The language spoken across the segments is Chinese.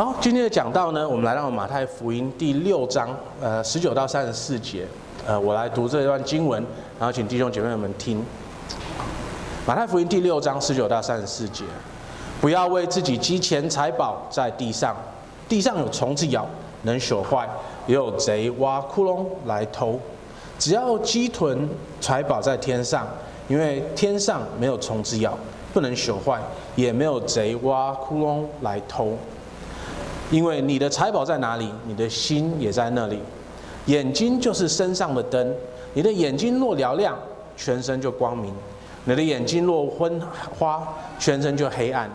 好，今天的讲道呢，我们来到马太福音第六章，呃，十九到三十四节，呃，我来读这一段经文，然后请弟兄姐妹们听。马太福音第六章十九到三十四节，不要为自己积钱财宝在地上，地上有虫子咬，能朽坏；也有贼挖窟窿来偷。只要积囤财宝在天上，因为天上没有虫子咬，不能朽坏，也没有贼挖窟窿来偷。因为你的财宝在哪里，你的心也在那里。眼睛就是身上的灯，你的眼睛若嘹亮，全身就光明；你的眼睛若昏花，全身就黑暗。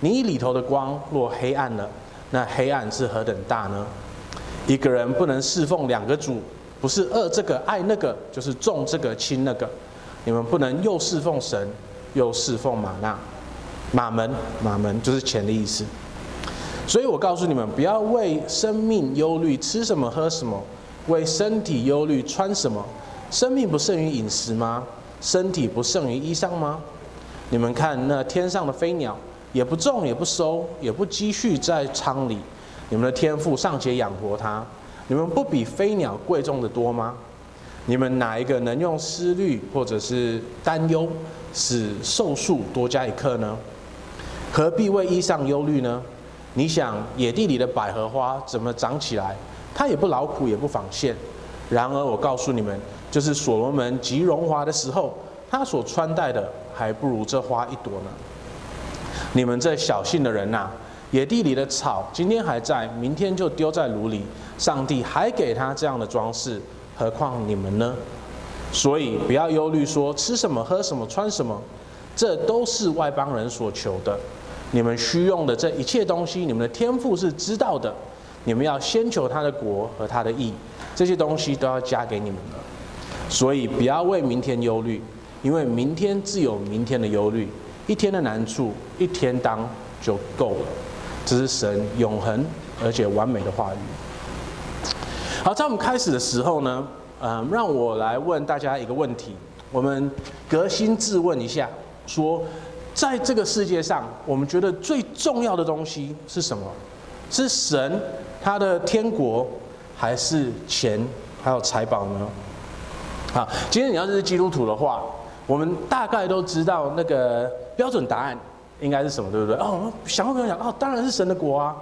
你里头的光若黑暗了，那黑暗是何等大呢？一个人不能侍奉两个主，不是恶这个爱那个，就是重这个轻那个。你们不能又侍奉神，又侍奉玛纳。马门，马门就是钱的意思。所以我告诉你们，不要为生命忧虑，吃什么喝什么；为身体忧虑，穿什么。生命不胜于饮食吗？身体不胜于衣裳吗？你们看那天上的飞鸟，也不种，也不收，也不积蓄在仓里，你们的天赋尚且养活它，你们不比飞鸟贵重的多吗？你们哪一个能用思虑或者是担忧，使寿数多加一刻呢？何必为衣裳忧虑呢？你想野地里的百合花怎么长起来？它也不劳苦，也不纺线。然而我告诉你们，就是所罗门极荣华的时候，他所穿戴的还不如这花一朵呢。你们这小信的人呐、野地里的草今天还在，明天就丢在炉里。上帝还给他这样的装饰，何况你们呢？所以不要忧虑，说吃什么、喝什么、穿什么，这都是外邦人所求的。你们需用的这一切东西，你们的天赋是知道的。你们要先求他的国和他的义，这些东西都要加给你们的。所以不要为明天忧虑，因为明天自有明天的忧虑。一天的难处，一天当就够了。这是神永恒而且完美的话语。好，在我们开始的时候呢，嗯，让我来问大家一个问题，我们革心自问一下，说。在这个世界上，我们觉得最重要的东西是什么？是神他的天国，还是钱，还有财宝呢？好，今天你要是基督徒的话，我们大概都知道那个标准答案应该是什么，对不对？哦，我们想都不用想，哦，当然是神的国啊。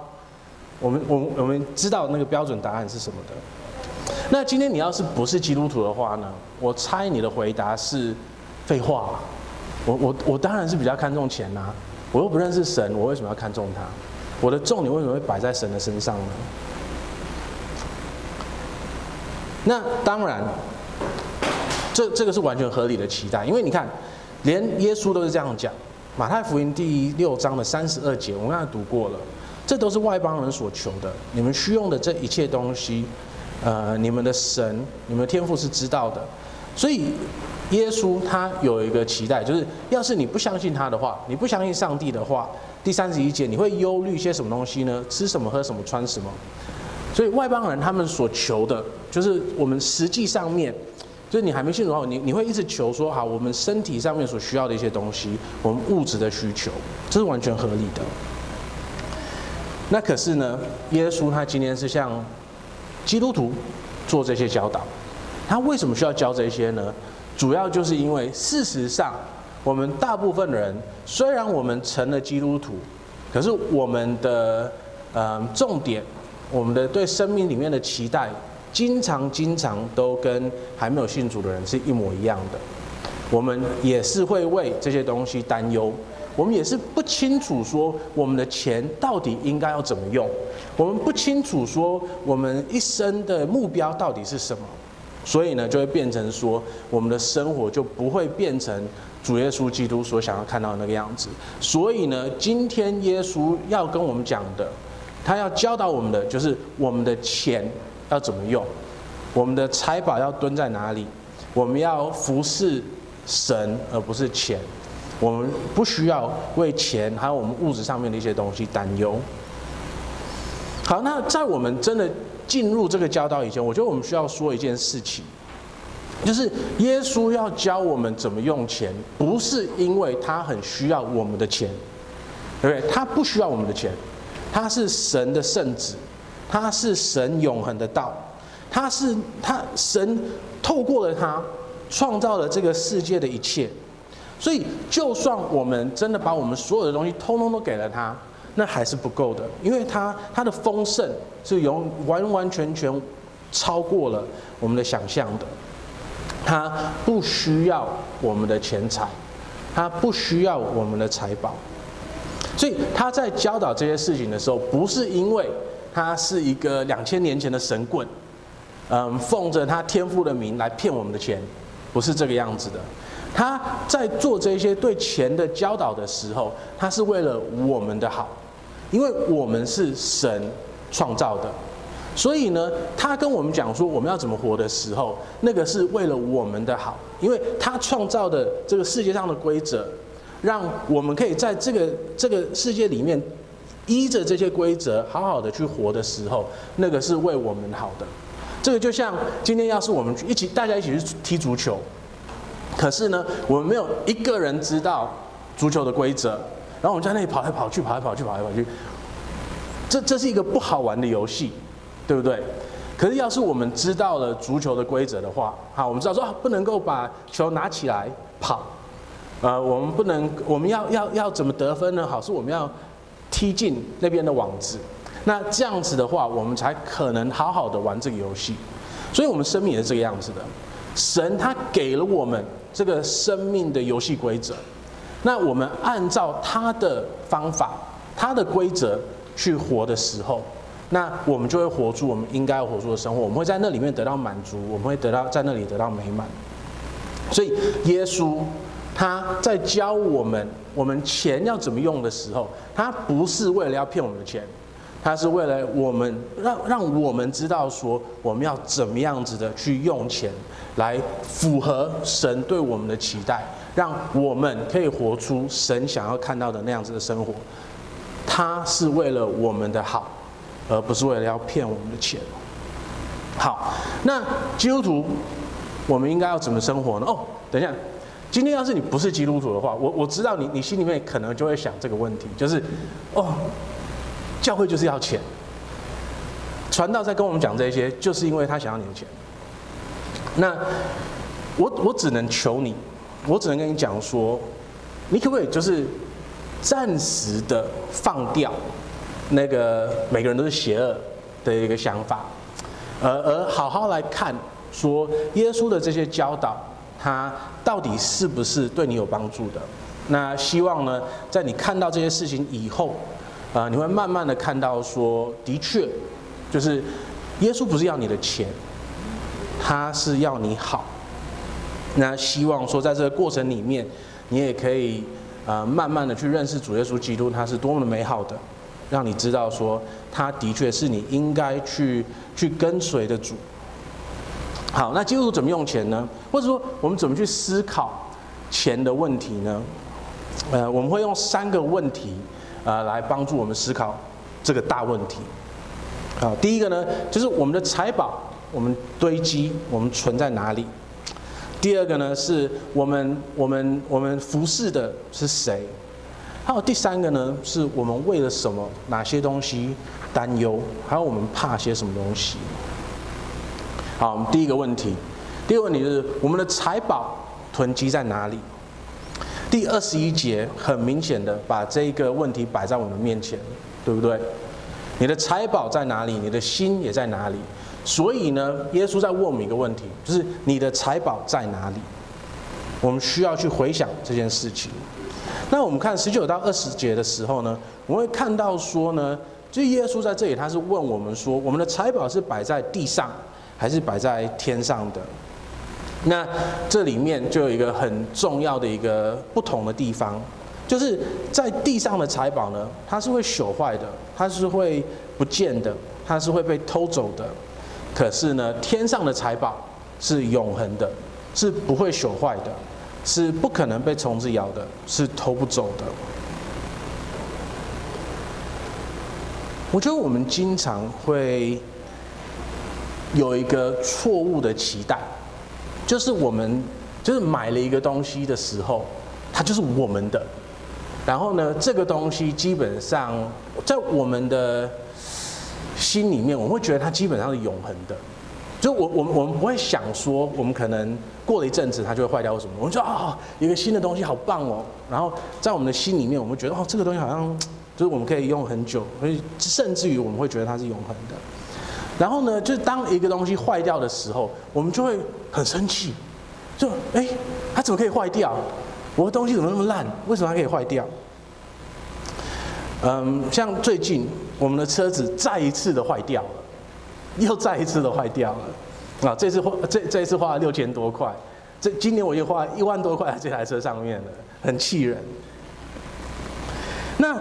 我们我们我们知道那个标准答案是什么的。那今天你要是不是基督徒的话呢？我猜你的回答是废话。我我我当然是比较看重钱呐、啊，我又不认识神，我为什么要看重他？我的重点为什么会摆在神的身上呢？那当然，这这个是完全合理的期待，因为你看，连耶稣都是这样讲。马太福音第六章的三十二节，我们刚才读过了，这都是外邦人所求的。你们需用的这一切东西，呃，你们的神，你们的天赋是知道的，所以。耶稣他有一个期待，就是要是你不相信他的话，你不相信上帝的话，第三十一节你会忧虑些什么东西呢？吃什么、喝什么、穿什么？所以外邦人他们所求的，就是我们实际上面，就是你还没信主的话，你你会一直求说，好，我们身体上面所需要的一些东西，我们物质的需求，这是完全合理的。那可是呢，耶稣他今天是向基督徒做这些教导，他为什么需要教这些呢？主要就是因为，事实上，我们大部分人虽然我们成了基督徒，可是我们的呃重点，我们的对生命里面的期待，经常经常都跟还没有信主的人是一模一样的。我们也是会为这些东西担忧，我们也是不清楚说我们的钱到底应该要怎么用，我们不清楚说我们一生的目标到底是什么。所以呢，就会变成说，我们的生活就不会变成主耶稣基督所想要看到的那个样子。所以呢，今天耶稣要跟我们讲的，他要教导我们的，就是我们的钱要怎么用，我们的财宝要蹲在哪里，我们要服侍神而不是钱，我们不需要为钱还有我们物质上面的一些东西担忧。好，那在我们真的。进入这个教导以前，我觉得我们需要说一件事情，就是耶稣要教我们怎么用钱，不是因为他很需要我们的钱，对不对？他不需要我们的钱，他是神的圣子，他是神永恒的道，他是他神透过了他创造了这个世界的一切。所以，就算我们真的把我们所有的东西通通都给了他，那还是不够的，因为他他的丰盛是永完完全全超过了我们的想象的。他不需要我们的钱财，他不需要我们的财宝。所以他在教导这些事情的时候，不是因为他是一个两千年前的神棍，嗯，奉着他天父的名来骗我们的钱，不是这个样子的。他在做这些对钱的教导的时候，他是为了我们的好，因为我们是神创造的，所以呢，他跟我们讲说我们要怎么活的时候，那个是为了我们的好，因为他创造的这个世界上的规则，让我们可以在这个这个世界里面依着这些规则好好的去活的时候，那个是为我们好的。这个就像今天要是我们一起大家一起去踢足球。可是呢，我们没有一个人知道足球的规则，然后我们在那里跑来跑去，跑来跑去，跑来跑去，这这是一个不好玩的游戏，对不对？可是要是我们知道了足球的规则的话，好，我们知道说，不能够把球拿起来跑，呃，我们不能，我们要要要怎么得分呢？好，是我们要踢进那边的网子，那这样子的话，我们才可能好好的玩这个游戏。所以，我们生命也是这个样子的。神他给了我们。这个生命的游戏规则，那我们按照他的方法、他的规则去活的时候，那我们就会活出我们应该活出的生活。我们会在那里面得到满足，我们会得到在那里得到美满。所以耶稣他在教我们，我们钱要怎么用的时候，他不是为了要骗我们的钱，他是为了我们让让我们知道说我们要怎么样子的去用钱。来符合神对我们的期待，让我们可以活出神想要看到的那样子的生活。他是为了我们的好，而不是为了要骗我们的钱。好，那基督徒，我们应该要怎么生活呢？哦，等一下，今天要是你不是基督徒的话，我我知道你你心里面可能就会想这个问题，就是哦，教会就是要钱，传道在跟我们讲这些，就是因为他想要你的钱。那我我只能求你，我只能跟你讲说，你可不可以就是暂时的放掉那个每个人都是邪恶的一个想法，而而好好来看说耶稣的这些教导，他到底是不是对你有帮助的？那希望呢，在你看到这些事情以后，啊，你会慢慢的看到说，的确，就是耶稣不是要你的钱。他是要你好，那希望说在这个过程里面，你也可以呃慢慢的去认识主耶稣基督，他是多么的美好的，让你知道说他的确是你应该去去跟随的主。好，那基督徒怎么用钱呢？或者说我们怎么去思考钱的问题呢？呃，我们会用三个问题呃来帮助我们思考这个大问题。好，第一个呢，就是我们的财宝。我们堆积，我们存在哪里？第二个呢，是我们我们我们服侍的是谁？还有第三个呢，是我们为了什么？哪些东西担忧？还有我们怕些什么东西？好，我们第一个问题，第二个问题就是我们的财宝囤积在哪里？第二十一节很明显的把这一个问题摆在我们面前，对不对？你的财宝在哪里？你的心也在哪里？所以呢，耶稣在问我们一个问题，就是你的财宝在哪里？我们需要去回想这件事情。那我们看十九到二十节的时候呢，我会看到说呢，就耶稣在这里他是问我们说，我们的财宝是摆在地上，还是摆在天上的？那这里面就有一个很重要的一个不同的地方，就是在地上的财宝呢，它是会朽坏的，它是会不见的，它是会被偷走的。可是呢，天上的财宝是永恒的，是不会朽坏的，是不可能被虫子咬的，是偷不走的。我觉得我们经常会有一个错误的期待，就是我们就是买了一个东西的时候，它就是我们的，然后呢，这个东西基本上在我们的心里面，我们会觉得它基本上是永恒的。就我我们我们不会想说，我们可能过了一阵子它就会坏掉或什么。我们说啊、一个新的东西好棒哦。然后在我们的心里面，我们觉得哦，这个东西好像就是我们可以用很久，所以甚至于我们会觉得它是永恒的。然后呢，就是当一个东西坏掉的时候，我们就会很生气，就哎，它怎么可以坏掉？我的东西怎么那么烂？为什么它可以坏掉？嗯，像最近我们的车子再一次的坏掉了，又再一次的坏掉了。啊，这次花这这一次花了六千多块，这今年我又花一万多块在这台车上面了，很气人。那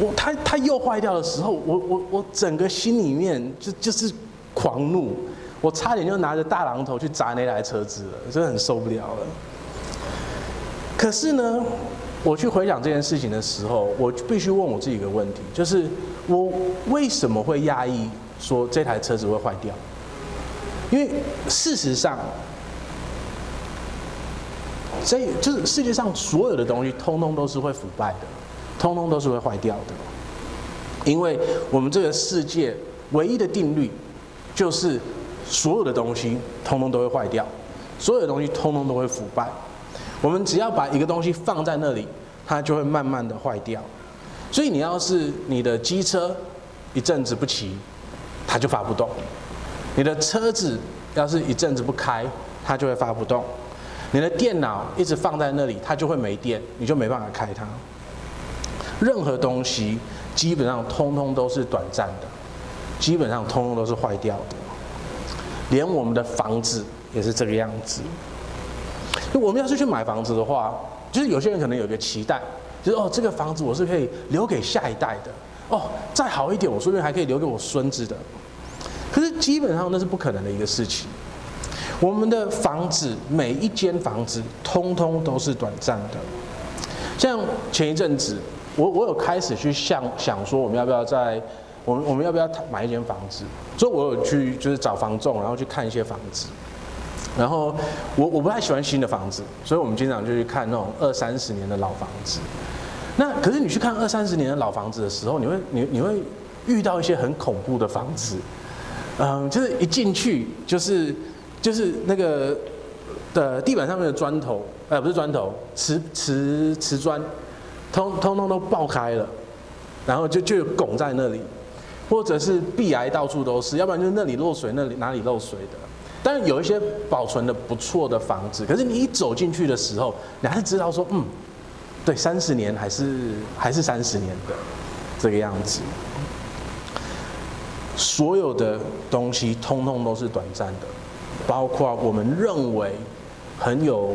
我它它又坏掉的时候，我我我整个心里面就就是狂怒，我差点就拿着大榔头去砸那台车子了，真的很受不了了。可是呢，我去回想这件事情的时候，我必须问我自己一个问题，就是我为什么会讶异说这台车子会坏掉？因为事实上，这就是世界上所有的东西，通通都是会腐败的，通通都是会坏掉的。因为我们这个世界唯一的定律，就是所有的东西通通都会坏掉，所有的东西通通都会腐败。我们只要把一个东西放在那里，它就会慢慢的坏掉。所以你要是你的机车一阵子不骑，它就发不动；你的车子要是一阵子不开，它就会发不动；你的电脑一直放在那里，它就会没电，你就没办法开它。任何东西基本上通通都是短暂的，基本上通通都是坏掉的，连我们的房子也是这个样子。我们要是去买房子的话，就是有些人可能有一个期待，就是哦，这个房子我是可以留给下一代的，哦，再好一点，我说不定还可以留给我孙子的。可是基本上那是不可能的一个事情。我们的房子，每一间房子，通通都是短暂的。像前一阵子，我我有开始去想想说，我们要不要在，我们我们要不要买一间房子？所以我有去就是找房仲，然后去看一些房子。然后我我不太喜欢新的房子，所以我们经常就去看那种二三十年的老房子。那可是你去看二三十年的老房子的时候，你会你你会遇到一些很恐怖的房子，嗯，就是一进去就是就是那个的地板上面的砖头，呃，不是砖头，瓷瓷瓷砖，通通通都爆开了，然后就就拱在那里，或者是壁癌到处都是，要不然就是那里漏水，那里哪里漏水的。但是有一些保存的不错的房子，可是你一走进去的时候，你还是知道说，嗯，对，三十年还是还是三十年的这个样子。所有的东西通通都是短暂的，包括我们认为很有、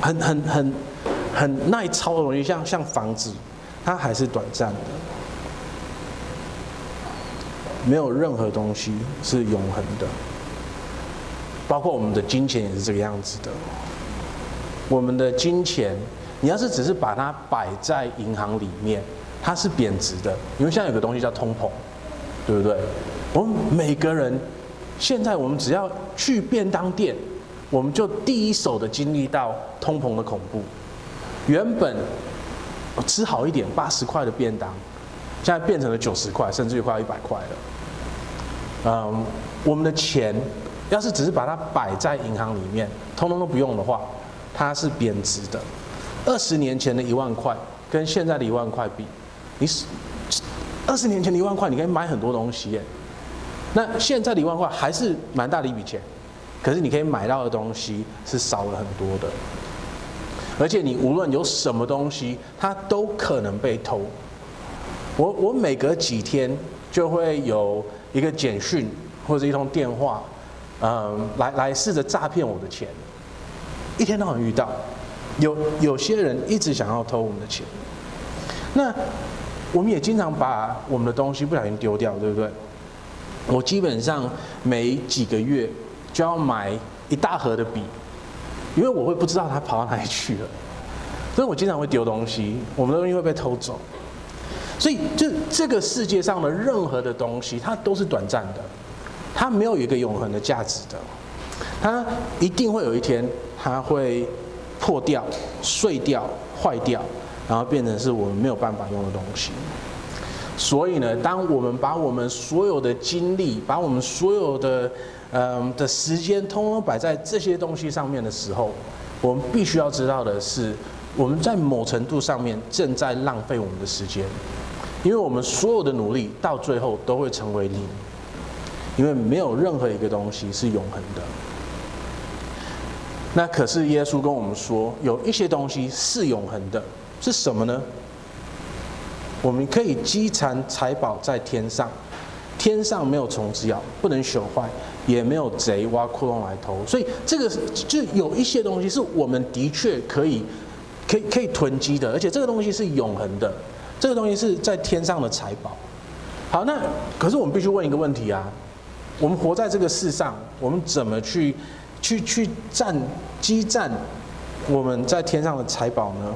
很很很很耐操的东西，像像房子，它还是短暂的。没有任何东西是永恒的。包括我们的金钱也是这个样子的。我们的金钱，你要是只是把它摆在银行里面，它是贬值的。因为现在有个东西叫通膨，对不对？我们每个人现在，我们只要去便当店，我们就第一手的经历到通膨的恐怖。原本吃好一点八十块的便当，现在变成了九十块，甚至于快要一百块了。嗯，我们的钱。要是只是把它摆在银行里面，通通都不用的话，它是贬值的。二十年前的一万块跟现在的一万块比，你是二十年前的一万块，你可以买很多东西耶。那现在的一万块还是蛮大的一笔钱，可是你可以买到的东西是少了很多的。而且你无论有什么东西，它都可能被偷。我我每隔几天就会有一个简讯或者一通电话。嗯，来来试着诈骗我的钱，一天到晚遇到，有有些人一直想要偷我们的钱，那我们也经常把我们的东西不小心丢掉，对不对？我基本上每几个月就要买一大盒的笔，因为我会不知道它跑到哪里去了，所以我经常会丢东西，我们的东西会被偷走，所以就这个世界上的任何的东西，它都是短暂的。它没有一个永恒的价值的，它一定会有一天，它会破掉、碎掉、坏掉，然后变成是我们没有办法用的东西。所以呢，当我们把我们所有的精力，把我们所有的嗯的时间，通通摆在这些东西上面的时候，我们必须要知道的是，我们在某程度上面正在浪费我们的时间，因为我们所有的努力到最后都会成为零，因为没有任何一个东西是永恒的。那可是耶稣跟我们说，有一些东西是永恒的，是什么呢？我们可以积攒财宝在天上，天上没有虫子咬，不能朽坏，也没有贼挖窟窿来偷。所以这个就有一些东西是我们的确可以，可以可以囤积的，而且这个东西是永恒的，这个东西是在天上的财宝。好，那可是我们必须问一个问题啊，我们活在这个世上，我们怎么去？去去占积攒我们在天上的财宝呢？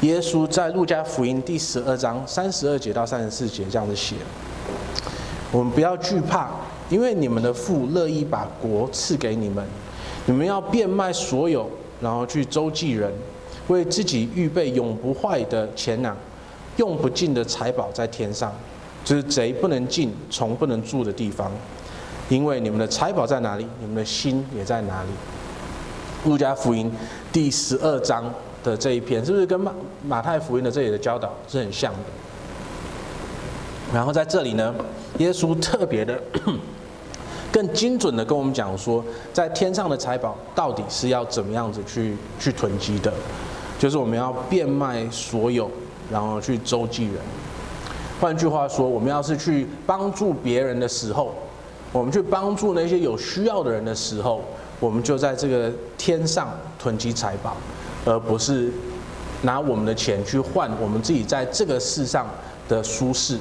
耶稣在路加福音第十二章三十二节到三十四节这样子写：我们不要惧怕，因为你们的父乐意把国赐给你们。你们要变卖所有，然后去周济人，为自己预备永不坏的钱囊，用不尽的财宝在天上，就是贼不能进，虫不能住的地方。因为你们的财宝在哪里，你们的心也在哪里。路加福音第十二章的这一篇，是不是跟马马太福音的这里的教导是很像的？然后在这里呢，耶稣特别的、更精准的跟我们讲说，在天上的财宝到底是要怎么样子去去囤积的？就是我们要变卖所有，然后去周济人。换句话说，我们要是去帮助别人的时候，我们去帮助那些有需要的人的时候，我们就在这个天上囤积财宝，而不是拿我们的钱去换我们自己在这个世上的舒适，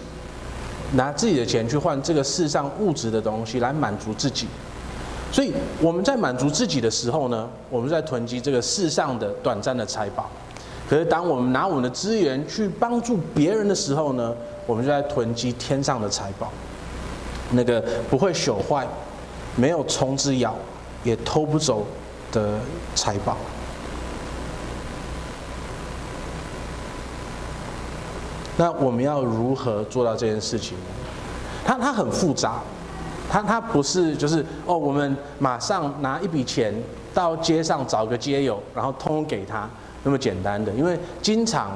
拿自己的钱去换这个世上物质的东西来满足自己。所以我们在满足自己的时候呢，我们在囤积这个世上的短暂的财宝；可是当我们拿我们的资源去帮助别人的时候呢，我们就在囤积天上的财宝。那个不会朽坏，没有虫子咬，也偷不走的财宝。那我们要如何做到这件事情呢？它它很复杂，它它不是就是哦，我们马上拿一笔钱到街上找个街友，然后通给他那么简单的。因为经常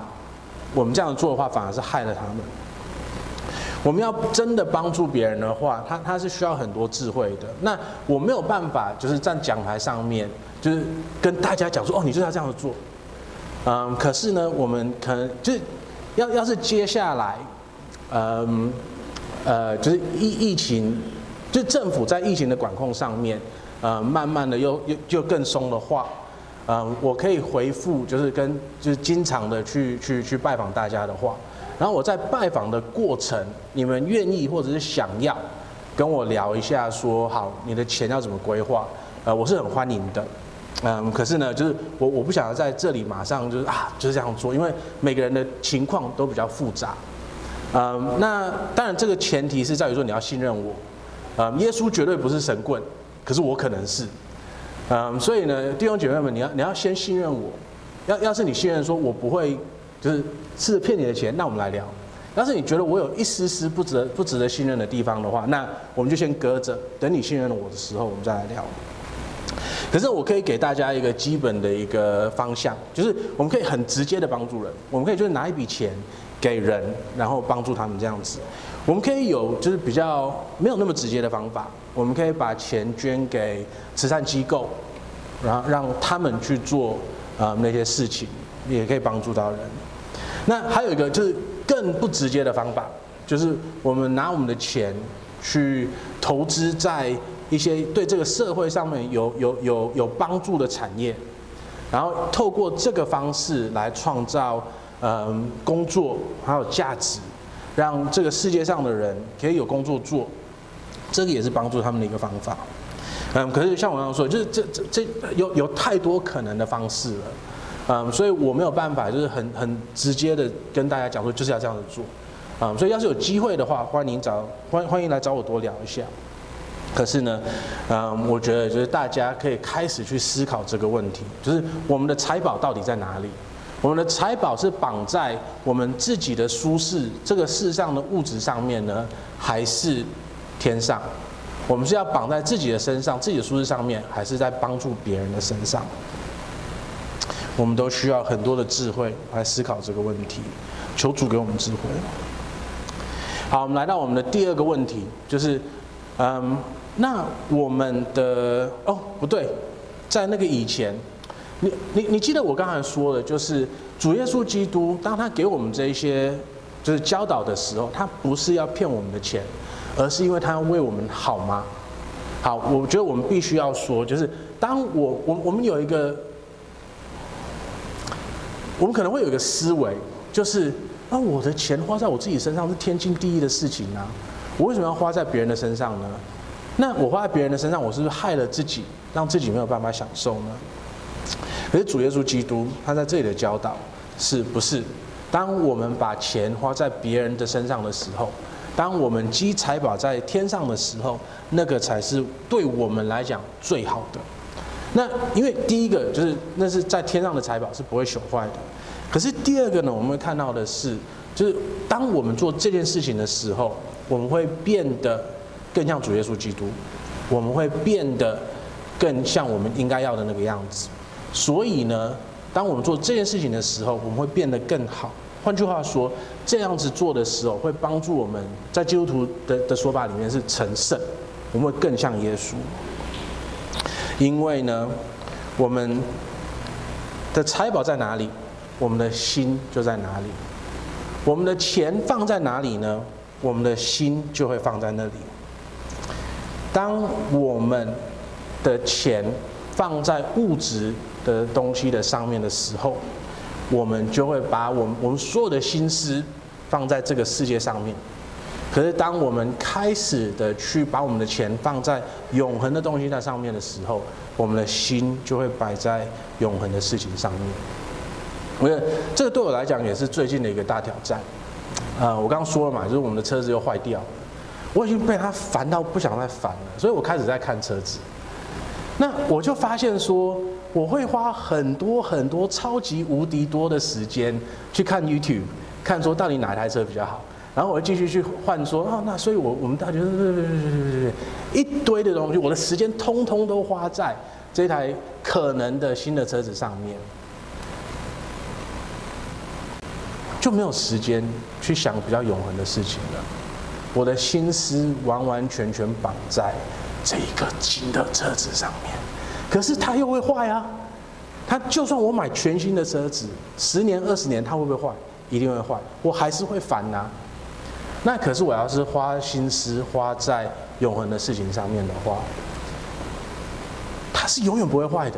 我们这样做的话，反而是害了他们。我们要真的帮助别人的话，他他是需要很多智慧的。那我没有办法，就是站讲台上面，就是跟大家讲说，哦，你就是要这样子做。嗯，可是呢，我们可能就是要要是接下来，嗯，呃，就是疫疫情，就政府在疫情的管控上面，呃，慢慢的又又就更松的话，嗯，我可以回复，就是跟就是经常的去去去拜访大家的话。然后我在拜访的过程，你们愿意或者是想要跟我聊一下，说好你的钱要怎么规划？呃，我是很欢迎的。嗯，可是呢，就是我我不想要在这里马上就是啊就是这样做，因为每个人的情况都比较复杂。嗯，那当然这个前提是在于说你要信任我。嗯，耶稣绝对不是神棍，可是我可能是。嗯，所以呢，弟兄姐妹们，你要你要先信任我。要要是你信任说我不会。就是是骗你的钱，那我们来聊。要是你觉得我有一丝丝不值得不值得信任的地方的话，那我们就先搁着，等你信任了我的时候，我们再来聊。可是我可以给大家一个基本的一个方向，就是我们可以很直接的帮助人，我们可以就是拿一笔钱给人，然后帮助他们这样子。我们可以有就是比较没有那么直接的方法，我们可以把钱捐给慈善机构，然后让他们去做、呃、那些事情，也可以帮助到人。那还有一个就是更不直接的方法，就是我们拿我们的钱去投资在一些对这个社会上面有有有有帮助的产业，然后透过这个方式来创造嗯工作还有价值，让这个世界上的人可以有工作做，这个也是帮助他们的一个方法。嗯，可是像我刚刚说，就是这这这有有太多可能的方式了。嗯，所以我没有办法，就是很很直接的跟大家讲说，就是要这样子做。嗯，所以要是有机会的话，欢迎找欢欢迎来找我多聊一下。可是呢，嗯，我觉得就是大家可以开始去思考这个问题，就是我们的财宝到底在哪里？我们的财宝是绑在我们自己的舒适这个世上的物质上面呢，还是天上？我们是要绑在自己的身上、自己的舒适上面，还是在帮助别人的身上？我们都需要很多的智慧来思考这个问题。求主给我们智慧。好，我们来到我们的第二个问题，就是，嗯，那我们的哦，不对，在那个以前。你你你记得我刚才说的，就是主耶稣基督，当他给我们这一些就是教导的时候，他不是要骗我们的钱，而是因为他要为我们好吗？好，我觉得我们必须要说，就是当我我我们有一个，我们可能会有一个思维，就是啊，我的钱花在我自己身上是天经地义的事情啊，我为什么要花在别人的身上呢？那我花在别人的身上，我是不是害了自己，让自己没有办法享受呢？可是主耶稣基督他在这里的教导是不是？当我们把钱花在别人的身上的时候，当我们积财宝在天上的时候，那个才是对我们来讲最好的。那因为第一个就是那是在天上的财宝是不会朽坏的。可是第二个呢，我们会看到的是，就是当我们做这件事情的时候，我们会变得更像主耶稣基督，我们会变得更像我们应该要的那个样子。所以呢，当我们做这件事情的时候，我们会变得更好。换句话说，这样子做的时候，会帮助我们在基督徒的的说法里面是成圣，我们会更像耶稣。因为呢，我们的财宝在哪里，我们的心就在哪里。我们的钱放在哪里呢？我们的心就会放在那里。当我们的钱放在物质的东西的上面的时候，我们就会把我们我们所有的心思放在这个世界上面。可是，当我们开始的去把我们的钱放在永恒的东西在上面的时候，我们的心就会摆在永恒的事情上面。我觉得这个对我来讲也是最近的一个大挑战。呃，我刚刚说了嘛，就是我们的车子又坏掉，我已经被它烦到不想再烦了，所以我开始在看车子。那我就发现说。我会花很多很多超级无敌多的时间去看 YouTube，看说到底哪台车比较好，然后我会继续去换说哦，那所以我我们大家一堆的东西，我的时间通通都花在这台可能的新的车子上面，就没有时间去想比较永恒的事情了。我的心思完完全全绑在这一个新的车子上面。可是它又会坏啊！它就算我买全新的车子，十年、二十年，它会不会坏？一定会坏，我还是会烦呐。那可是我要是花心思花在永恒的事情上面的话，它是永远不会坏的。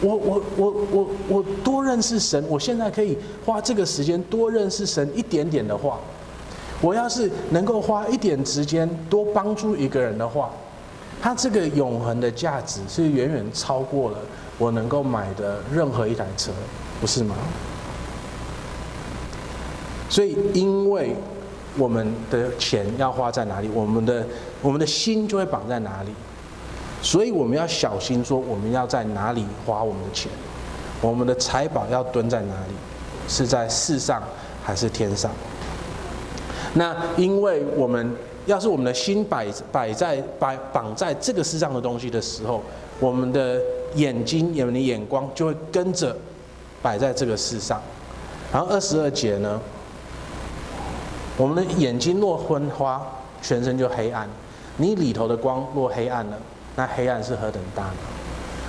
我我我我我多认识神，我现在可以花这个时间多认识神一点点的话，我要是能够花一点时间多帮助一个人的话。它这个永恒的价值是远远超过了我能够买的任何一台车，不是吗？所以，因为我们的钱要花在哪里，我们的我们的心就会绑在哪里。所以，我们要小心说，我们要在哪里花我们的钱，我们的财宝要蹲在哪里，是在世上还是天上？那因为我们。要是我们的心摆摆在摆绑在这个世上的东西的时候，我们的眼睛、我们的眼光就会跟着摆在这个世上。然后二十二节呢，我们的眼睛若昏花，全身就黑暗。你里头的光若黑暗了，那黑暗是何等大呢？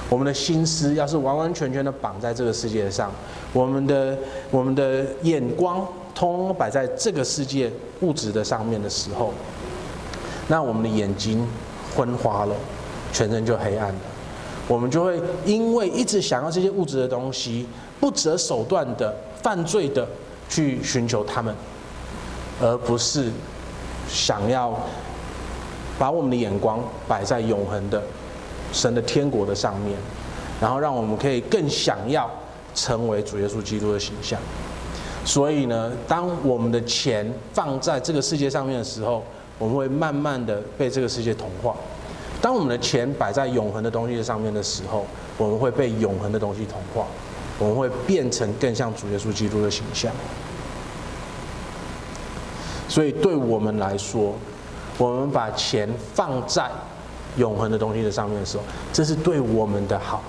我们的心思要是完完全全的绑在这个世界上，我们的我们的眼光通摆在这个世界物质的上面的时候。那我们的眼睛昏花了，全身就黑暗了。我们就会因为一直想要这些物质的东西，不择手段的犯罪的去寻求他们，而不是想要把我们的眼光摆在永恒的神的天国的上面，然后让我们可以更想要成为主耶稣基督的形象。所以呢，当我们的钱放在这个世界上面的时候，我们会慢慢的被这个世界同化。当我们的钱摆在永恒的东西上面的时候，我们会被永恒的东西同化。我们会变成更像主耶稣基督的形象。所以对我们来说，我们把钱放在永恒的东西的上面的时候，这是对我们的好，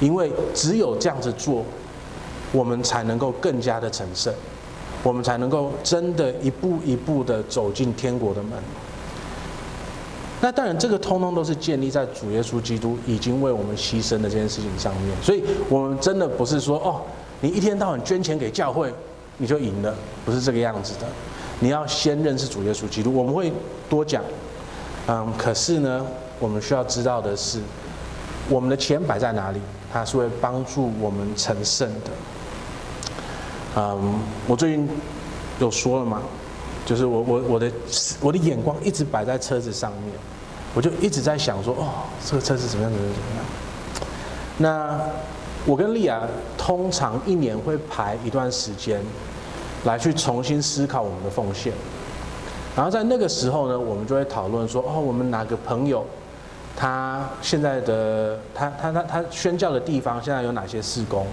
因为只有这样子做，我们才能够更加的成圣，我们才能够真的一步一步的走进天国的门。那当然，这个通通都是建立在主耶稣基督已经为我们牺牲的这件事情上面。所以，我们真的不是说哦，你一天到晚捐钱给教会，你就赢了，不是这个样子的。你要先认识主耶稣基督，我们会多讲。嗯，可是呢，我们需要知道的是，我们的钱摆在哪里，它是会帮助我们成圣的。嗯，我最近有说了嘛，就是我我我的我的眼光一直摆在车子上面，我就一直在想说，哦，这个车子怎么样怎么样怎么样。那我跟莉亚通常一年会排一段时间。来去重新思考我们的奉献，然后在那个时候呢，我们就会讨论说，哦，我们哪个朋友，他现在的他他他他宣教的地方现在有哪些事工？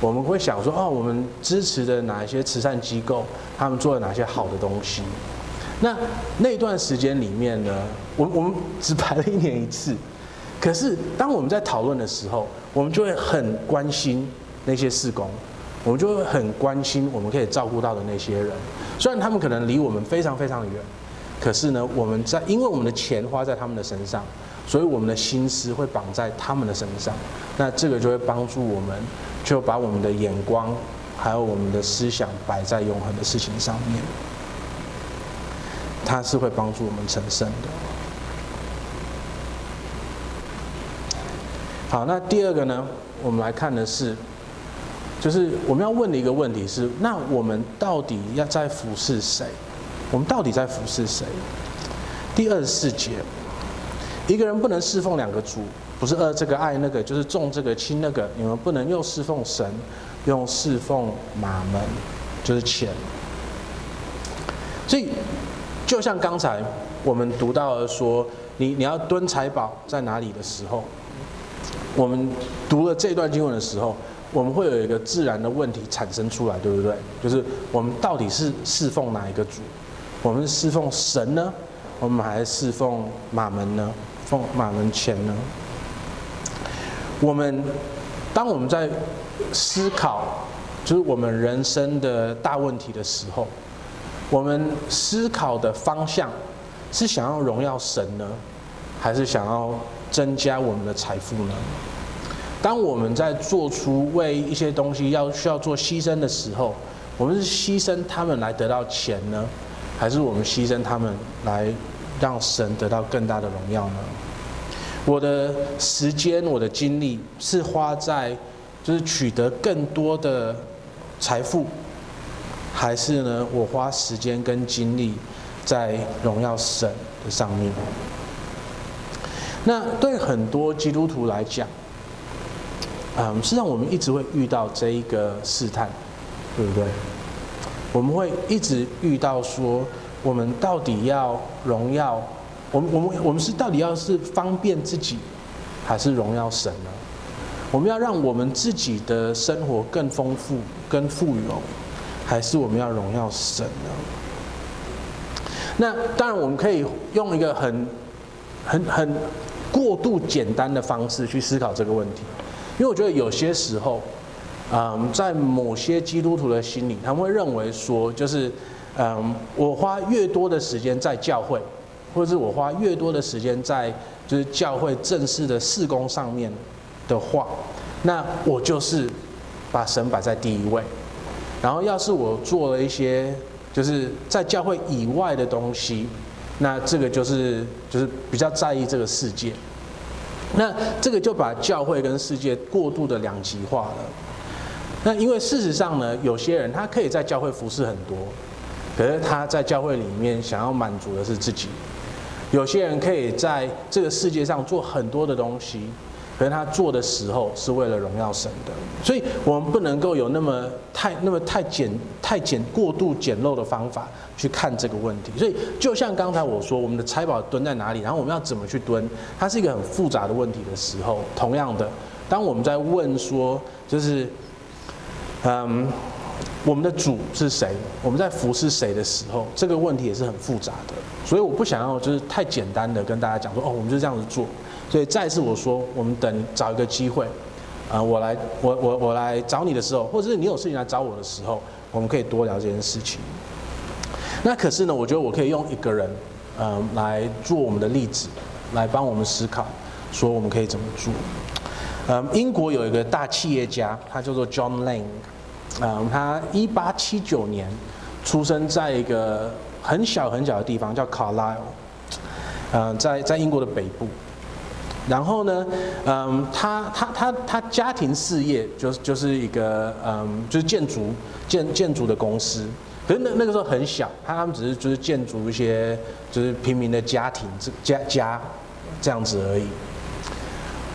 我们会想说，哦，我们支持的哪一些慈善机构，他们做了哪些好的东西？那那段时间里面呢，我我们只排了一年一次，可是当我们在讨论的时候，我们就会很关心那些事工。我们就会很关心我们可以照顾到的那些人，虽然他们可能离我们非常非常远，可是呢，我们在因为我们的钱花在他们的身上，所以我们的心思会绑在他们的身上。那这个就会帮助我们，就把我们的眼光还有我们的思想摆在永恒的事情上面。它是会帮助我们成圣的。好，那第二个呢，我们来看的是。就是我们要问的一个问题是：那我们到底要在服侍谁？我们到底在服侍谁？第二十四节，一个人不能侍奉两个主，不是爱这个爱那个，就是重这个轻那个。你们不能又侍奉神，又侍奉马门，就是钱。所以，就像刚才我们读到的说，你你要蹲财宝在哪里的时候，我们读了这段经文的时候。我们会有一个自然的问题产生出来，对不对？就是我们到底是侍奉哪一个主？我们是侍奉神呢？我们还是侍奉马门呢？奉马门前呢？我们当我们在思考就是我们人生的大问题的时候，我们思考的方向是想要荣耀神呢，还是想要增加我们的财富呢？当我们在做出为一些东西要需要做牺牲的时候，我们是牺牲他们来得到钱呢，还是我们牺牲他们来让神得到更大的荣耀呢？我的时间、我的精力是花在就是取得更多的财富，还是呢，我花时间跟精力在荣耀神的上面？那对很多基督徒来讲，嗯，实际上我们一直会遇到这一个试探，对不对？我们会一直遇到说，我们到底要荣耀，我们我们我们是到底要是方便自己，还是荣耀神呢？我们要让我们自己的生活更丰富、更富有，还是我们要荣耀神呢？那当然，我们可以用一个很、很、很过度简单的方式去思考这个问题。因为我觉得有些时候，嗯，在某些基督徒的心里，他们会认为说，就是，嗯，我花越多的时间在教会，或者是我花越多的时间在就是教会正式的事工上面的话，那我就是把神摆在第一位。然后，要是我做了一些就是在教会以外的东西，那这个就是就是比较在意这个世界。那这个就把教会跟世界过度的两极化了。那因为事实上呢，有些人他可以在教会服侍很多，可是他在教会里面想要满足的是自己；有些人可以在这个世界上做很多的东西。可是他做的时候是为了荣耀神的，所以我们不能够有那么太那么太简太简过度简陋的方法去看这个问题。所以就像刚才我说，我们的财宝蹲在哪里，然后我们要怎么去蹲，它是一个很复杂的问题的时候，同样的，当我们在问说，就是，嗯，我们的主是谁？我们在服侍谁的时候，这个问题也是很复杂的。所以我不想要就是太简单的跟大家讲说，哦，我们就这样子做。所以再次我说，我们等找一个机会，啊，我来，我我我来找你的时候，或者是你有事情来找我的时候，我们可以多聊这件事情。那可是呢，我觉得我可以用一个人，嗯，来做我们的例子，来帮我们思考，说我们可以怎么做。嗯，英国有一个大企业家，他叫做 John Lang，嗯，他一八七九年出生在一个很小很小的地方，叫卡拉嗯，在在英国的北部。然后呢，嗯，他他他他家庭事业就是就是一个嗯，就是建筑建建筑的公司。可是那那个时候很小，他他们只是就是建筑一些就是平民的家庭这家家这样子而已。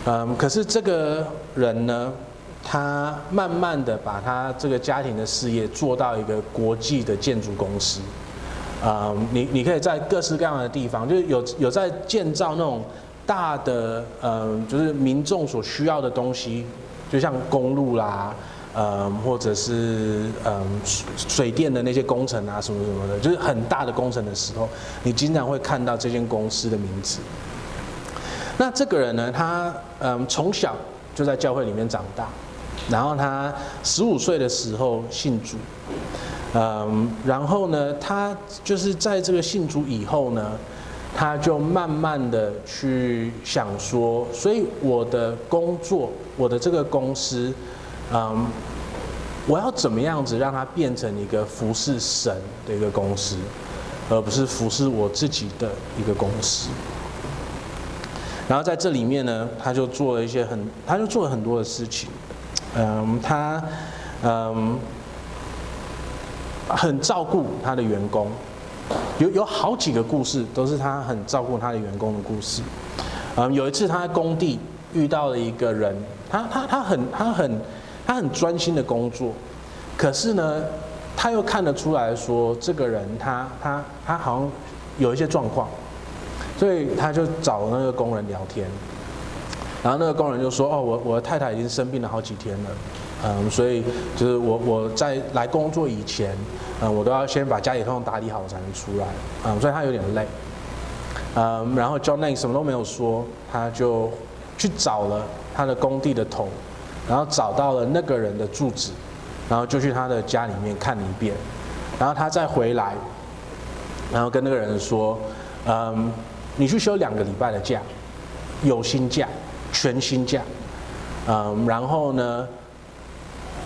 嗯，可是这个人呢，他慢慢的把他这个家庭的事业做到一个国际的建筑公司。嗯，你你可以在各式各样的地方，就是有有在建造那种大的嗯，就是民众所需要的东西，就像公路啦。嗯，或者是嗯水电的那些工程啊，什么什么的，就是很大的工程的时候，你经常会看到这间公司的名字。那这个人呢，他嗯从小就在教会里面长大，然后他十五岁的时候信主，嗯，然后呢，他就是在这个信主以后呢，他就慢慢的去想说，所以我的工作，我的这个公司。嗯，我要怎么样子让它变成一个服侍神的一个公司，而不是服侍我自己的一个公司。然后在这里面呢，他就做了一些很，他就做了很多的事情。嗯，他嗯很照顾他的员工，有有好几个故事都是他很照顾他的员工的故事。嗯，有一次他在工地遇到了一个人，他他他很他很。他很专心的工作，可是呢，他又看得出来说，这个人他他他好像有一些状况，所以他就找那个工人聊天，然后那个工人就说：“哦，我我的太太已经生病了好几天了，嗯，所以就是我我在来工作以前，嗯，我都要先把家里通通打理好才能出来，嗯，所以他有点累，嗯，然后 John Laing 什么都没有说，他就去找了他的工地的头。”然后找到了那个人的住址，然后就去他的家里面看了一遍，然后他再回来，然后跟那个人说：“嗯，你去休两个礼拜的假，有薪假，全薪假，嗯，然后呢，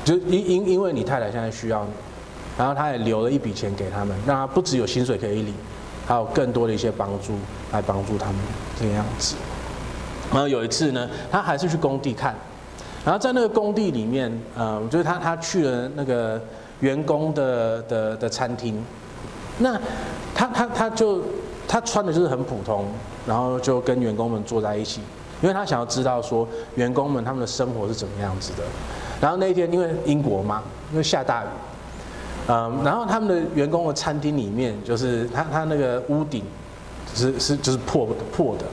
就因因因为你太太现在需要你，然后他也留了一笔钱给他们，让他不只有薪水可以领，还有更多的一些帮助来帮助他们这个样子。然后有一次呢，他还是去工地看。”然后在那个工地里面，嗯，就是他他去了那个员工的的的餐厅，那他他他就他穿的就是很普通，然后就跟员工们坐在一起，因为他想要知道说员工们他们的生活是怎么样子的。然后那一天因为英国嘛，因为下大雨，嗯，然后他们的员工的餐厅里面就是他他那个屋顶是是就是破破的。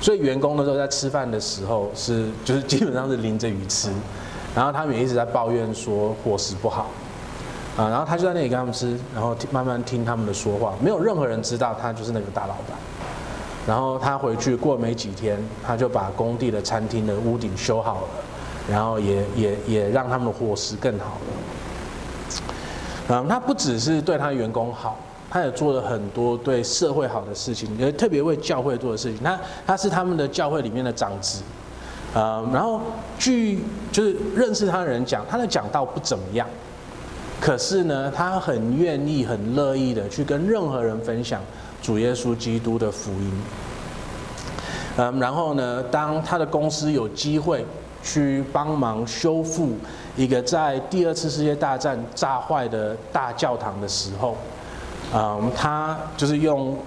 所以员工的时候在吃饭的时候是就是基本上是淋着雨吃，然后他们也一直在抱怨说伙食不好，啊，然后他就在那里跟他们吃，然后慢慢听他们的说话，没有任何人知道他就是那个大老板。然后他回去过没几天，他就把工地的餐厅的屋顶修好了，然后也也也让他们的伙食更好了。嗯，他不只是对他员工好。他也做了很多对社会好的事情，也特别为教会做的事情。他他是他们的教会里面的长子，呃，然后据就是认识他的人讲，他的讲道不怎么样，可是呢，他很愿意、很乐意的去跟任何人分享主耶稣基督的福音。嗯，然后呢，当他的公司有机会去帮忙修复一个在第二次世界大战炸坏的大教堂的时候。嗯，他就是用，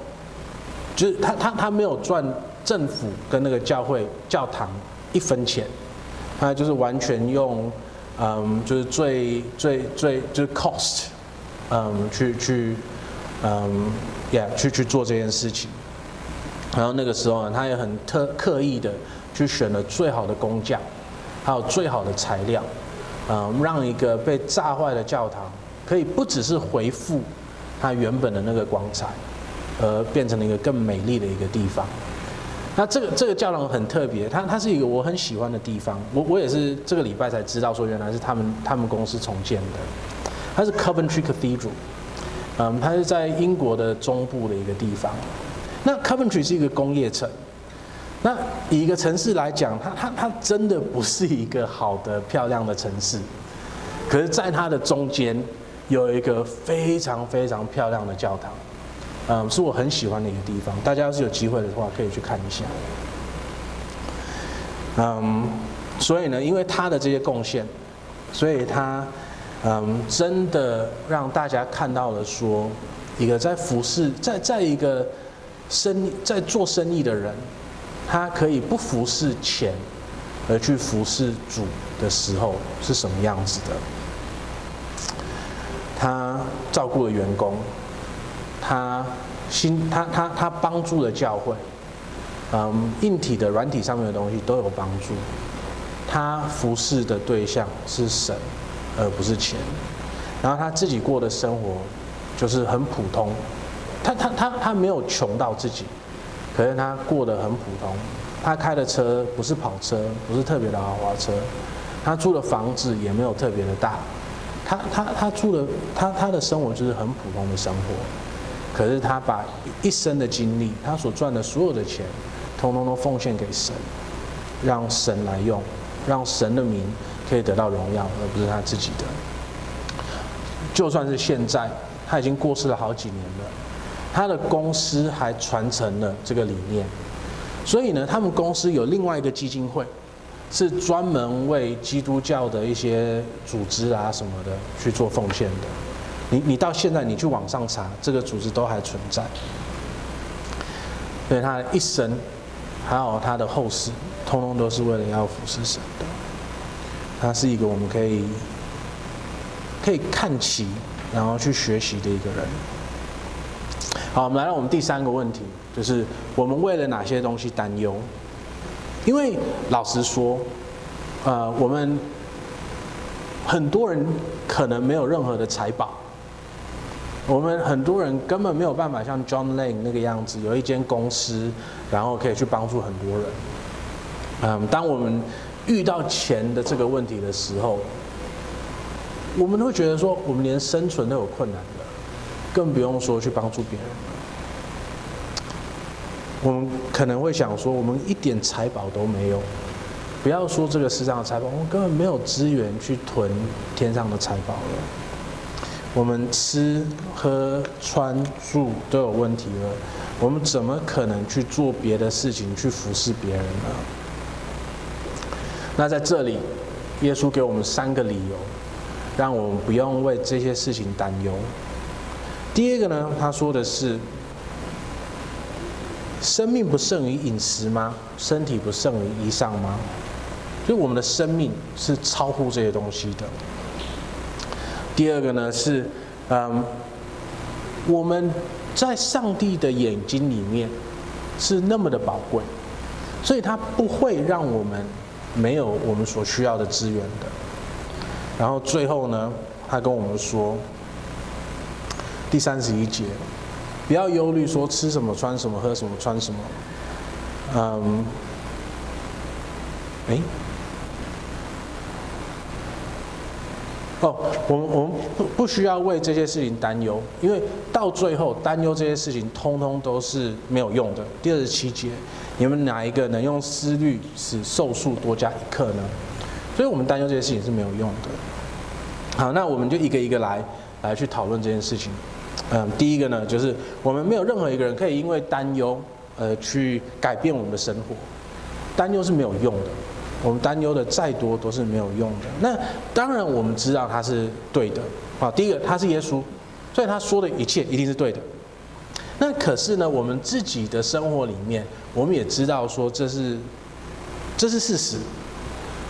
就是他他他没有赚政府跟那个教会教堂一分钱，他就是完全用，嗯，就是最最最就是 cost，嗯，去去，嗯，yeah，去去做这件事情。然后那个时候呢，他也很特刻意的去选了最好的工匠，还有最好的材料，嗯，让一个被炸坏的教堂可以不只是恢复它原本的那个光彩，而变成了一个更美丽的一个地方。那这个这个教堂很特别，它它是一个我很喜欢的地方。我我也是这个礼拜才知道说，原来是他们他们公司重建的。它是 Coventry Cathedral，嗯，它是在英国的中部的一个地方。那 Coventry 是一个工业城。那以一个城市来讲，它它它真的不是一个好的漂亮的城市。可是，在它的中间有一个非常非常漂亮的教堂。嗯，是我很喜欢的一个地方，大家要是有机会的话，可以去看一下。嗯，所以呢，因为他的这些贡献，所以他嗯真的让大家看到了说，一个在服侍，在在一个生意在做生意的人，他可以不服侍钱，而去服侍主的时候是什么样子的？他照顾了员工。他心，他他他帮助了教会，嗯，硬体的、软体上面的东西都有帮助。他服侍的对象是神，而不是钱。然后他自己过的生活就是很普通，他他他他没有穷到自己，可是他过得很普通。他开的车不是跑车，不是特别的豪华车。他住的房子也没有特别的大。他他他住的他他的生活就是很普通的生活。可是他把一生的精力，他所赚的所有的钱，通通都奉献给神，让神来用，让神的名可以得到荣耀，而不是他自己的。就算是现在，他已经过世了好几年了，他的公司还传承了这个理念。所以呢，他们公司有另外一个基金会，是专门为基督教的一些组织啊什么的去做奉献的。你你到现在你去网上查，这个组织都还存在。所以他一生，还有他的后世，通通都是为了要服侍神的。他是一个我们可以可以看齐，然后去学习的一个人。好，我们来到我们第三个问题，就是我们为了哪些东西担忧？因为老实说，呃，我们很多人可能没有任何的财宝。我们很多人根本没有办法像 John Lane 那个样子，有一间公司，然后可以去帮助很多人。嗯，当我们遇到钱的这个问题的时候，我们会觉得说，我们连生存都有困难了，更不用说去帮助别人了。我们可能会想说，我们一点财宝都没有，不要说这个世上的财宝，我们根本没有资源去囤天上的财宝了。我们吃喝穿住都有问题了，我们怎么可能去做别的事情去服侍别人呢？那在这里，耶稣给我们三个理由，让我们不用为这些事情担忧。第二个呢，他说的是：生命不胜于饮食吗？身体不胜于衣裳吗？所以我们的生命是超乎这些东西的。第二个呢是，嗯，我们在上帝的眼睛里面是那么的宝贵，所以他不会让我们没有我们所需要的资源的。然后最后呢，他跟我们说，第三十一节，不要忧虑说吃什么、穿什么、喝什么、穿什么，嗯，诶。哦，我们我们不不需要为这些事情担忧，因为到最后担忧这些事情，通通都是没有用的。第二十七节，你们哪一个能用思虑使寿数多加一刻呢？所以我们担忧这些事情是没有用的。好，那我们就一个一个来来去讨论这件事情。嗯，第一个呢，就是我们没有任何一个人可以因为担忧而去改变我们的生活，担忧是没有用的。我们担忧的再多都是没有用的。那当然，我们知道他是对的。好，第一个他是耶稣，所以他说的一切一定是对的。那可是呢，我们自己的生活里面，我们也知道说这是这是事实。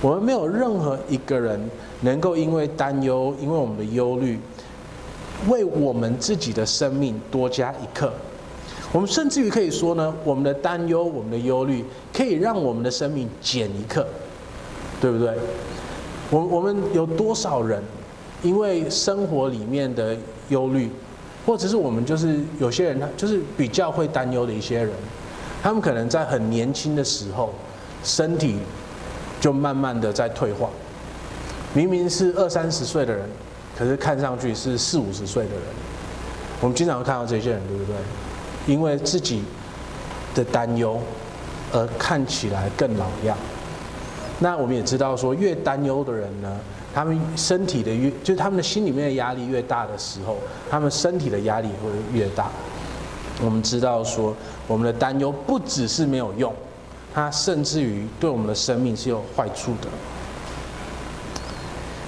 我们没有任何一个人能够因为担忧，因为我们的忧虑，为我们自己的生命多加一刻。我们甚至于可以说呢，我们的担忧，我们的忧虑，可以让我们的生命减一刻。对不对？我我们有多少人因为生活里面的忧虑，或者是我们就是有些人他就是比较会担忧的一些人，他们可能在很年轻的时候，身体就慢慢的在退化，明明是二三十岁的人，可是看上去是四五十岁的人。我们经常会看到这些人，对不对？因为自己的担忧而看起来更老样。那我们也知道说，越担忧的人呢，他们身体的越，就是他们的心里面的压力越大的时候，他们身体的压力会越大。我们知道说，我们的担忧不只是没有用，它甚至于对我们的生命是有坏处的。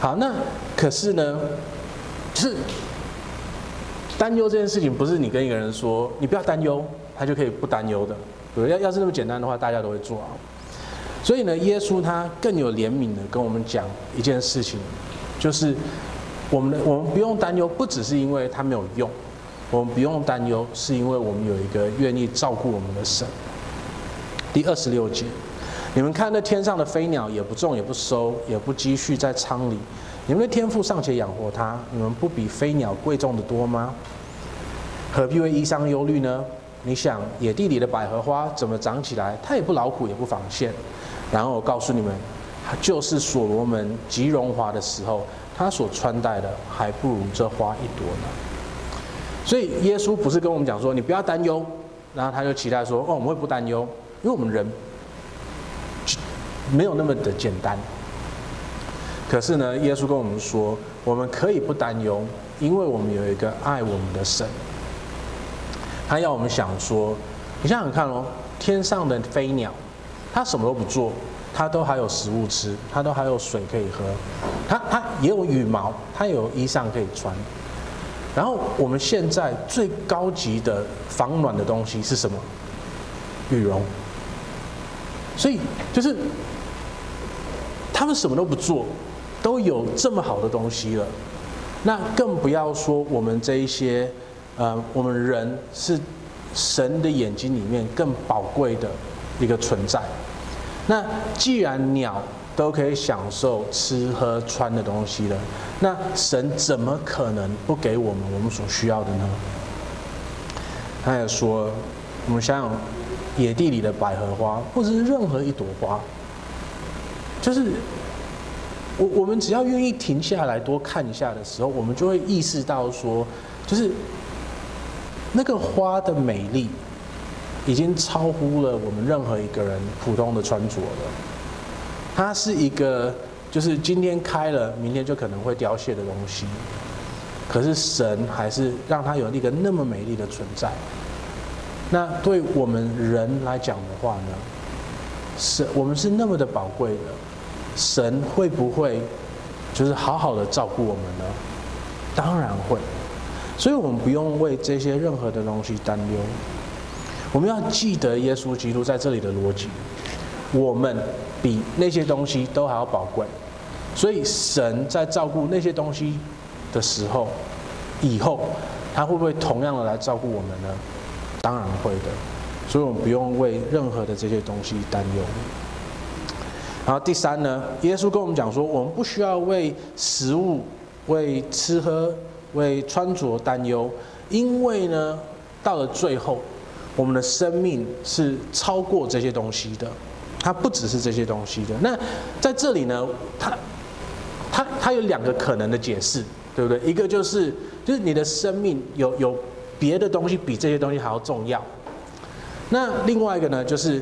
好，那可是呢，是担忧这件事情，不是你跟一个人说你不要担忧，他就可以不担忧的。对，要要是那么简单的话，大家都会做啊。所以呢，耶稣他更有怜悯的跟我们讲一件事情，就是我们的我们不用担忧，不只是因为他没有用，我们不用担忧，是因为我们有一个愿意照顾我们的神。第二十六节，你们看那天上的飞鸟，也不种，也不收，也不积蓄在仓里，你们的天父尚且养活它，你们不比飞鸟贵重的多吗？何必为衣裳忧虑呢？你想野地里的百合花怎么长起来？它也不劳苦，也不纺线。然后我告诉你们，就是所罗门极荣华的时候，他所穿戴的还不如这花一朵呢。所以耶稣不是跟我们讲说，你不要担忧，然后他就期待说，哦，我们会不担忧，因为我们人没有那么的简单。可是呢，耶稣跟我们说，我们可以不担忧，因为我们有一个爱我们的神。他要我们想说，你想想看哦，天上的飞鸟。它什么都不做，它都还有食物吃，它都还有水可以喝，它它也有羽毛，它有衣裳可以穿。然后我们现在最高级的防暖的东西是什么？羽绒。所以就是他们什么都不做，都有这么好的东西了，那更不要说我们这一些，呃，我们人是神的眼睛里面更宝贵的一个存在。那既然鸟都可以享受吃喝穿的东西了，那神怎么可能不给我们我们所需要的呢？他也说，我们想想野地里的百合花，或者是任何一朵花，就是我我们只要愿意停下来多看一下的时候，我们就会意识到说，就是那个花的美丽。已经超乎了我们任何一个人普通的穿着了。它是一个，就是今天开了，明天就可能会凋谢的东西。可是神还是让它有一个那么美丽的存在。那对我们人来讲的话呢，神我们是那么的宝贵的，神会不会就是好好的照顾我们呢？当然会。所以我们不用为这些任何的东西担忧。我们要记得耶稣基督在这里的逻辑，我们比那些东西都还要宝贵，所以神在照顾那些东西的时候，以后他会不会同样的来照顾我们呢？当然会的，所以我们不用为任何的这些东西担忧。然后第三呢，耶稣跟我们讲说，我们不需要为食物、为吃喝、为穿着担忧，因为呢，到了最后。我们的生命是超过这些东西的，它不只是这些东西的。那在这里呢，它它它有两个可能的解释，对不对？一个就是就是你的生命有有别的东西比这些东西还要重要。那另外一个呢，就是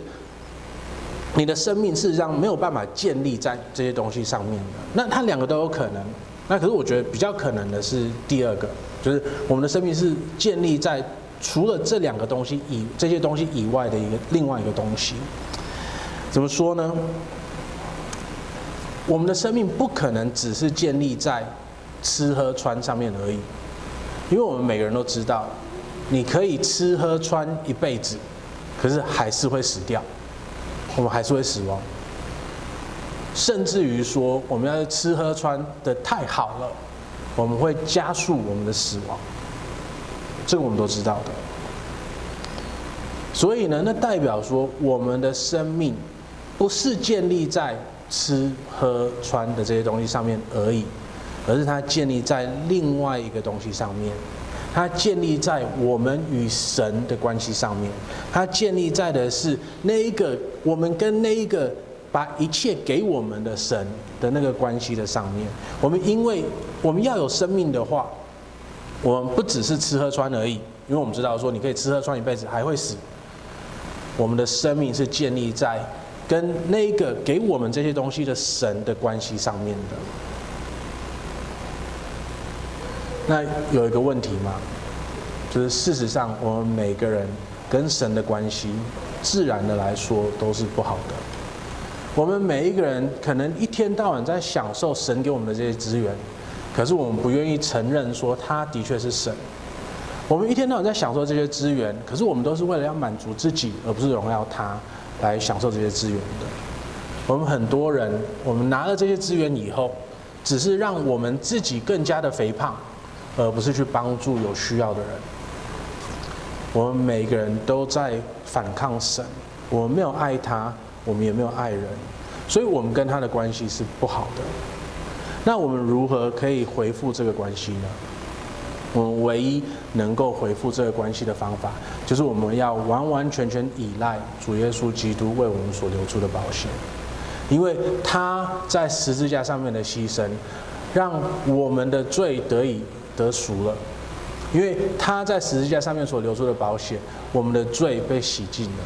你的生命事实上没有办法建立在这些东西上面的。那它两个都有可能。那可是我觉得比较可能的是第二个，就是我们的生命是建立在。除了这两个东西以这些东西以外的一个另外一个东西，怎么说呢？我们的生命不可能只是建立在吃喝穿上面而已，因为我们每个人都知道，你可以吃喝穿一辈子，可是还是会死掉，我们还是会死亡，甚至于说我们要吃喝穿得太好了，我们会加速我们的死亡。这个我们都知道的，所以呢，那代表说我们的生命不是建立在吃喝穿的这些东西上面而已，而是它建立在另外一个东西上面。它建立在我们与神的关系上面，它建立在的是那一个我们跟那一个把一切给我们的神的那个关系的上面。我们因为我们要有生命的话，我们不只是吃喝穿而已，因为我们知道说你可以吃喝穿一辈子还会死。我们的生命是建立在跟那一个给我们这些东西的神的关系上面的。那有一个问题吗？就是事实上，我们每个人跟神的关系，自然的来说都是不好的。我们每一个人可能一天到晚在享受神给我们的这些资源，可是我们不愿意承认说他的确是神。我们一天到晚在享受这些资源，可是我们都是为了要满足自己，而不是荣耀他来享受这些资源的。我们很多人，我们拿了这些资源以后，只是让我们自己更加的肥胖。而不是去帮助有需要的人。我们每个人都在反抗神，我们没有爱他，我们也没有爱人，所以我们跟他的关系是不好的。那我们如何可以恢复这个关系呢？我们唯一能够恢复这个关系的方法，就是我们要完完全全依赖主耶稣基督为我们所流出的宝血，因为他在十字架上面的牺牲，让我们的罪得以。得赎了，因为他在十字架上面所流出的宝血，我们的罪被洗净了。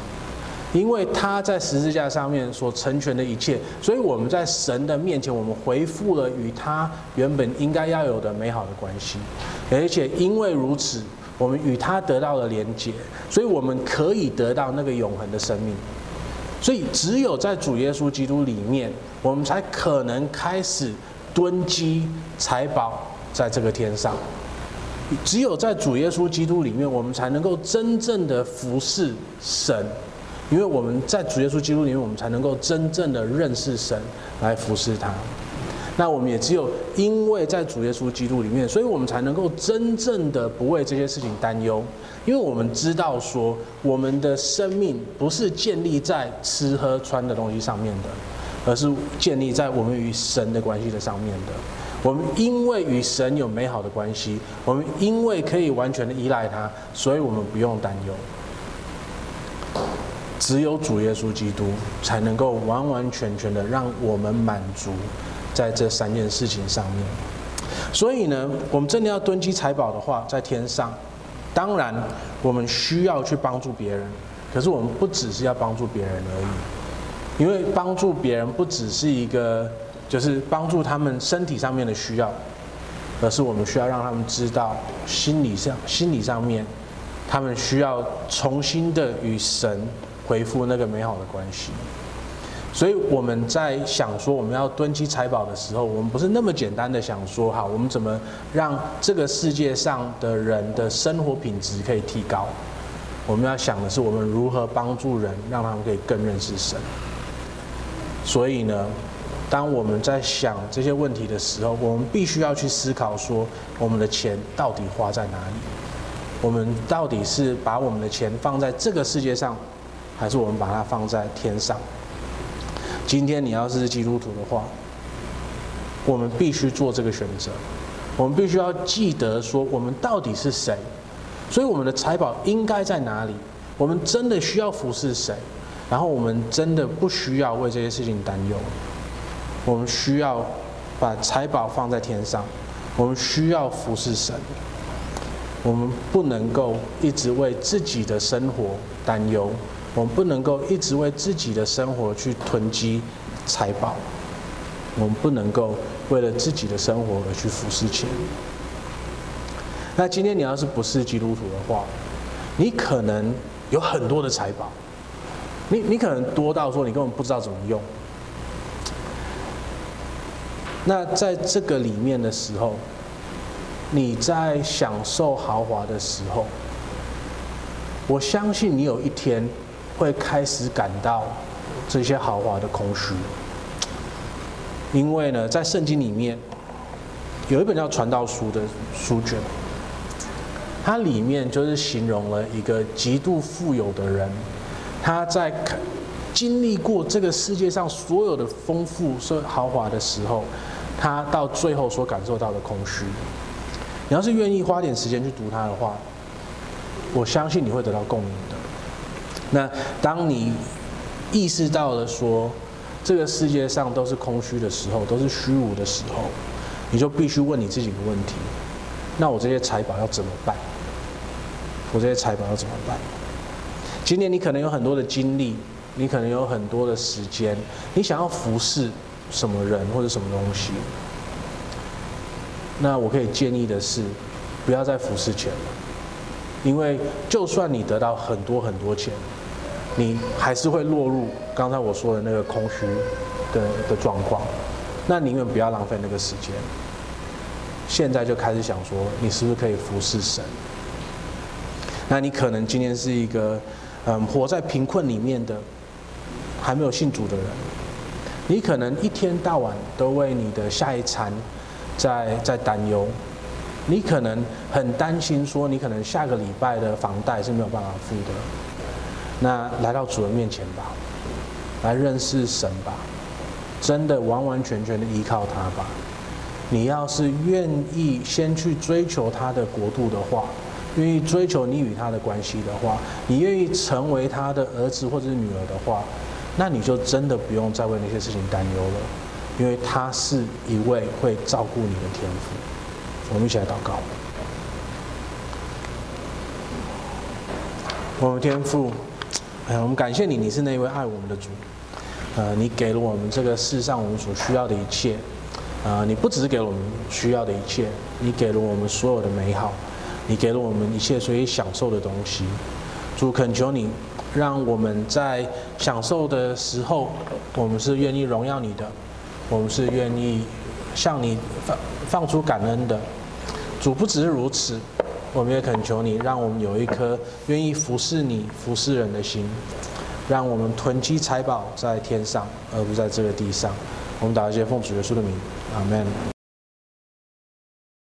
因为他在十字架上面所成全的一切，所以我们在神的面前，我们恢复了与他原本应该要有的美好的关系。而且因为如此，我们与他得到了连结，所以我们可以得到那个永恒的生命。所以只有在主耶稣基督里面，我们才可能开始囤积财宝。在这个天上，只有在主耶稣基督里面，我们才能够真正的服侍神，因为我们在主耶稣基督里面，我们才能够真正的认识神，来服侍他。那我们也只有因为在主耶稣基督里面，所以我们才能够真正的不为这些事情担忧，因为我们知道说，我们的生命不是建立在吃喝穿的东西上面的，而是建立在我们与神的关系的上面的。我们因为与神有美好的关系，我们因为可以完全的依赖他，所以我们不用担忧。只有主耶稣基督才能够完完全全的让我们满足在这三件事情上面。所以呢，我们真的要囤积财宝的话，在天上，当然我们需要去帮助别人，可是我们不只是要帮助别人而已，因为帮助别人不只是一个。就是帮助他们身体上面的需要，而是我们需要让他们知道心理上、心理上面，他们需要重新的与神恢复那个美好的关系。所以我们在想说我们要囤积财宝的时候，我们不是那么简单的想说哈，我们怎么让这个世界上的人的生活品质可以提高？我们要想的是我们如何帮助人，让他们可以更认识神。所以呢，当我们在想这些问题的时候，我们必须要去思考说，我们的钱到底花在哪里？我们到底是把我们的钱放在这个世界上，还是我们把它放在天上？今天你要是基督徒的话，我们必须做这个选择。我们必须要记得说，我们到底是谁？所以我们的财宝应该在哪里？我们真的需要服侍谁？然后我们真的不需要为这些事情担忧。我们需要把财宝放在天上，我们需要服侍神。我们不能够一直为自己的生活担忧，我们不能够一直为自己的生活去囤积财宝，我们不能够为了自己的生活而去服侍钱。那今天你要是不是基督徒的话，你可能有很多的财宝，你你可能多到说你根本不知道怎么用。那在这个里面的时候，你在享受豪华的时候，我相信你有一天会开始感到这些豪华的空虚，因为呢，在圣经里面有一本叫《传道书》的书卷，它里面就是形容了一个极度富有的人，他在经历过这个世界上所有的丰富、所豪华的时候，他到最后所感受到的空虚。你要是愿意花点时间去读它的话，我相信你会得到共鸣的。那当你意识到了说这个世界上都是空虚的时候，都是虚无的时候，你就必须问你自己一个问题：那我这些财宝要怎么办？我这些财宝要怎么办？今年你可能有很多的精力。你可能有很多的时间，你想要服侍什么人或者什么东西？那我可以建议的是，不要再服侍钱了，因为就算你得到很多很多钱，你还是会落入刚才我说的那个空虚的的状况。那宁愿不要浪费那个时间，现在就开始想说，你是不是可以服侍神？那你可能今天是一个嗯活在贫困里面的。还没有信主的人，你可能一天到晚都为你的下一餐在在担忧，你可能很担心说你可能下个礼拜的房贷是没有办法付的。那来到主人面前吧，来认识神吧，真的完完全全的依靠他吧。你要是愿意先去追求他的国度的话，愿意追求你与他的关系的话，你愿意成为他的儿子或者是女儿的话。那你就真的不用再为那些事情担忧了，因为他是一位会照顾你的天父。我们一起来祷告。我们天父，哎，我们感谢你，你是那位爱我们的主。呃，你给了我们这个世上我们所需要的一切。啊，你不只是给了我们需要的一切，你给了我们所有的美好，你给了我们一切所以享受的东西。主，恳求你。让我们在享受的时候，我们是愿意荣耀你的，我们是愿意向你放放出感恩的。主不只是如此，我们也恳求你，让我们有一颗愿意服侍你、服侍人的心，让我们囤积财宝在天上，而不在这个地上。我们祷告，奉主耶稣的名，阿门。